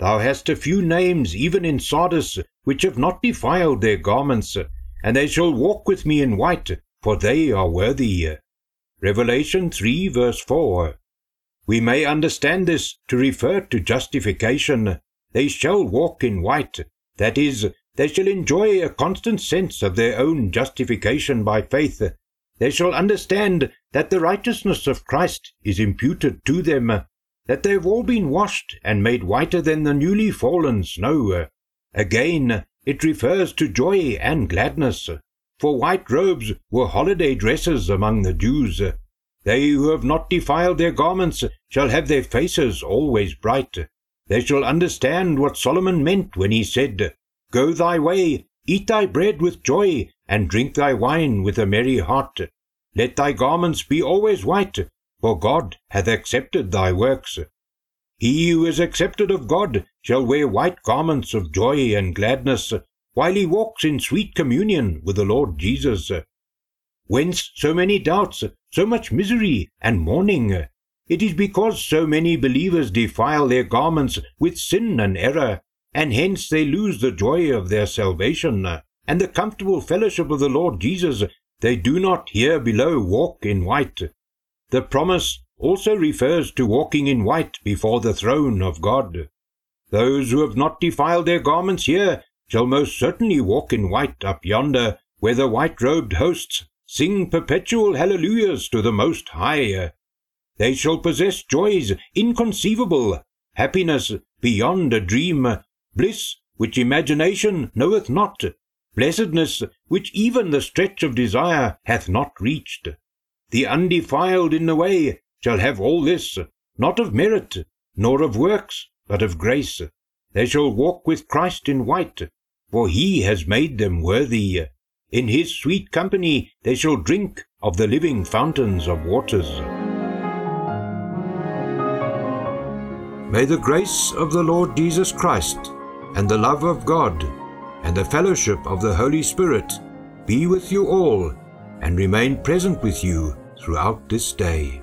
Thou hast a few names even in Sardis, which have not defiled their garments, and they shall walk with me in white, for they are worthy. Revelation 3 verse 4. We may understand this to refer to justification. They shall walk in white, that is, they shall enjoy a constant sense of their own justification by faith. They shall understand that the righteousness of Christ is imputed to them that they have all been washed and made whiter than the newly fallen snow. Again, it refers to joy and gladness, for white robes were holiday dresses among the Jews. They who have not defiled their garments shall have their faces always bright. They shall understand what Solomon meant when he said, Go thy way, eat thy bread with joy, and drink thy wine with a merry heart. Let thy garments be always white, for God hath accepted thy works. He who is accepted of God shall wear white garments of joy and gladness, while he walks in sweet communion with the Lord Jesus. Whence so many doubts, so much misery and mourning? It is because so many believers defile their garments with sin and error, and hence they lose the joy of their salvation, and the comfortable fellowship of the Lord Jesus. They do not here below walk in white. The promise also refers to walking in white before the throne of God. Those who have not defiled their garments here shall most certainly walk in white up yonder, where the white robed hosts sing perpetual hallelujahs to the Most High. They shall possess joys inconceivable, happiness beyond a dream, bliss which imagination knoweth not, blessedness which even the stretch of desire hath not reached. The undefiled in the way shall have all this, not of merit, nor of works, but of grace. They shall walk with Christ in white, for he has made them worthy. In his sweet company they shall drink of the living fountains of waters. May the grace of the Lord Jesus Christ, and the love of God, and the fellowship of the Holy Spirit be with you all, and remain present with you throughout this day.